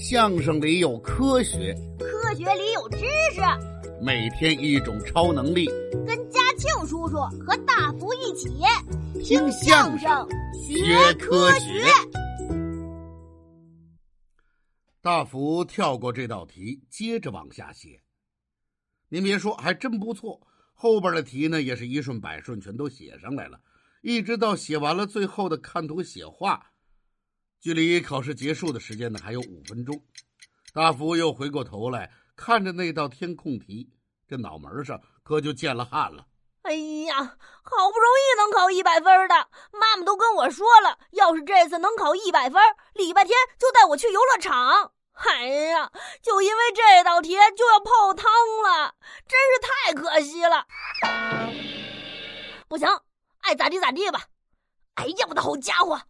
相声里有科学，科学里有知识。每天一种超能力，跟嘉庆叔叔和大福一起听相声学科学。大福跳过这道题，接着往下写。您别说，还真不错。后边的题呢，也是一顺百顺，全都写上来了。一直到写完了最后的看图写画。距离考试结束的时间呢，还有五分钟。大福又回过头来看着那道填空题，这脑门上可就见了汗了。哎呀，好不容易能考一百分的，妈妈都跟我说了，要是这次能考一百分，礼拜天就带我去游乐场。哎呀，就因为这道题就要泡汤了，真是太可惜了。不行，爱咋地咋地吧。哎呀，我的好家伙！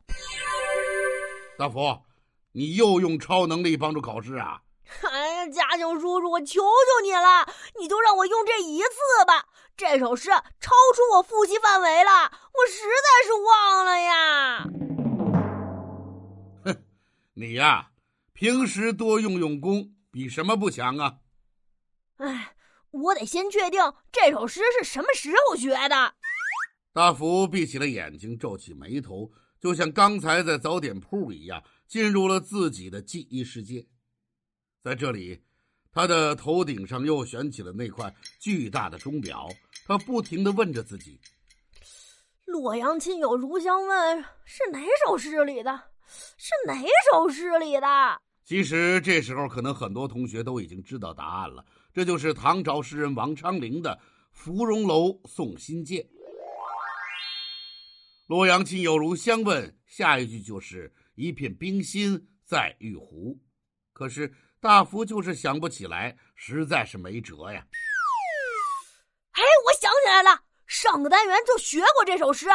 大福，你又用超能力帮助考试啊？哎呀，嘉庆叔叔，我求求你了，你就让我用这一次吧。这首诗超出我复习范围了，我实在是忘了呀。哼，你呀，平时多用用功，比什么不强啊？哎，我得先确定这首诗是什么时候学的。大福闭起了眼睛，皱起眉头。就像刚才在早点铺一样，进入了自己的记忆世界。在这里，他的头顶上又悬起了那块巨大的钟表。他不停的问着自己：“洛阳亲友如相问，是哪首诗里的？是哪首诗里的？”其实这时候，可能很多同学都已经知道答案了。这就是唐朝诗人王昌龄的《芙蓉楼送辛渐》。洛阳亲友如相问，下一句就是一片冰心在玉壶。可是大福就是想不起来，实在是没辙呀。哎，我想起来了，上个单元就学过这首诗。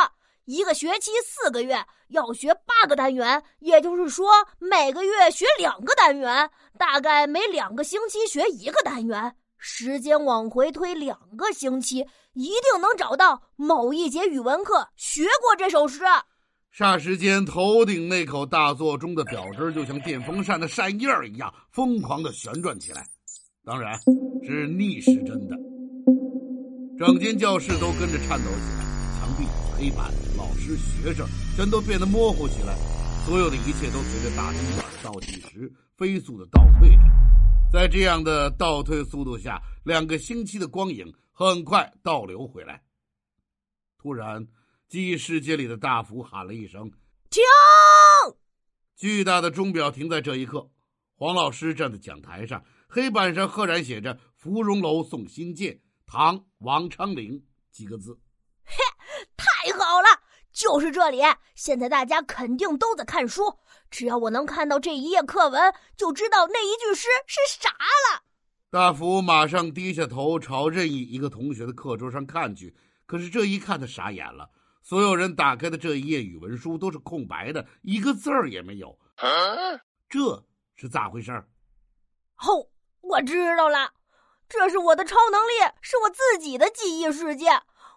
一个学期四个月，要学八个单元，也就是说每个月学两个单元，大概每两个星期学一个单元。时间往回推两个星期，一定能找到某一节语文课学过这首诗。霎时间，头顶那口大座钟的表针就像电风扇的扇叶一样疯狂的旋转起来，当然是逆时针的。整间教室都跟着颤抖起来，墙壁、黑板、老师、学生全都变得模糊起来，所有的一切都随着大钟表的倒计时飞速的倒退着。在这样的倒退速度下，两个星期的光影很快倒流回来。突然，记忆世界里的大福喊了一声：“停！”巨大的钟表停在这一刻。黄老师站在讲台上，黑板上赫然写着“芙蓉楼送辛渐，唐王昌龄”几个字。嘿，太好了！就是这里，现在大家肯定都在看书。只要我能看到这一页课文，就知道那一句诗是啥了。大福马上低下头，朝任意一个同学的课桌上看去。可是这一看，他傻眼了。所有人打开的这一页语文书都是空白的，一个字儿也没有。这是咋回事？哦，我知道了，这是我的超能力，是我自己的记忆世界。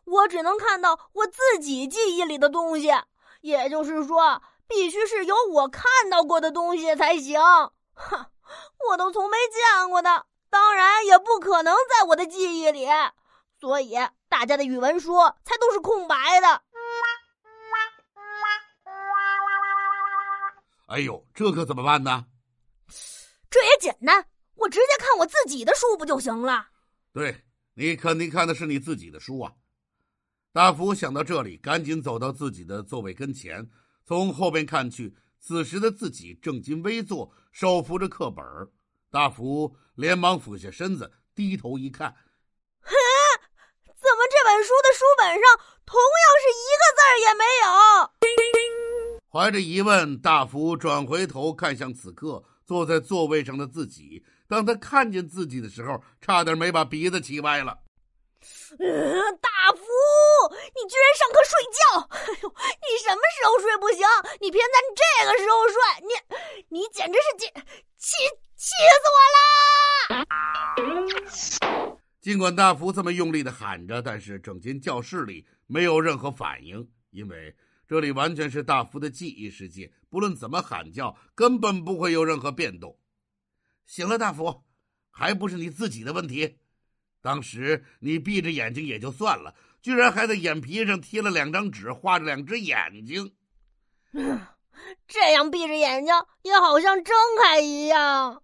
我只能看到我自己记忆里的东西，也就是说，必须是有我看到过的东西才行。哼，我都从没见过的，当然也不可能在我的记忆里，所以大家的语文书才都是空白的。哎呦，这可怎么办呢？这也简单，我直接看我自己的书不就行了？对，你肯定看的是你自己的书啊。大福想到这里，赶紧走到自己的座位跟前，从后边看去，此时的自己正襟危坐，手扶着课本大福连忙俯下身子，低头一看，哼，怎么这本书的书本上同样是一个字儿也没有？怀着疑问，大福转回头看向此刻坐在座位上的自己。当他看见自己的时候，差点没把鼻子气歪了。嗯，大尽管大福这么用力的喊着，但是整间教室里没有任何反应，因为这里完全是大福的记忆世界，不论怎么喊叫，根本不会有任何变动。行了，大福，还不是你自己的问题。当时你闭着眼睛也就算了，居然还在眼皮上贴了两张纸，画着两只眼睛。这样闭着眼睛也好像睁开一样。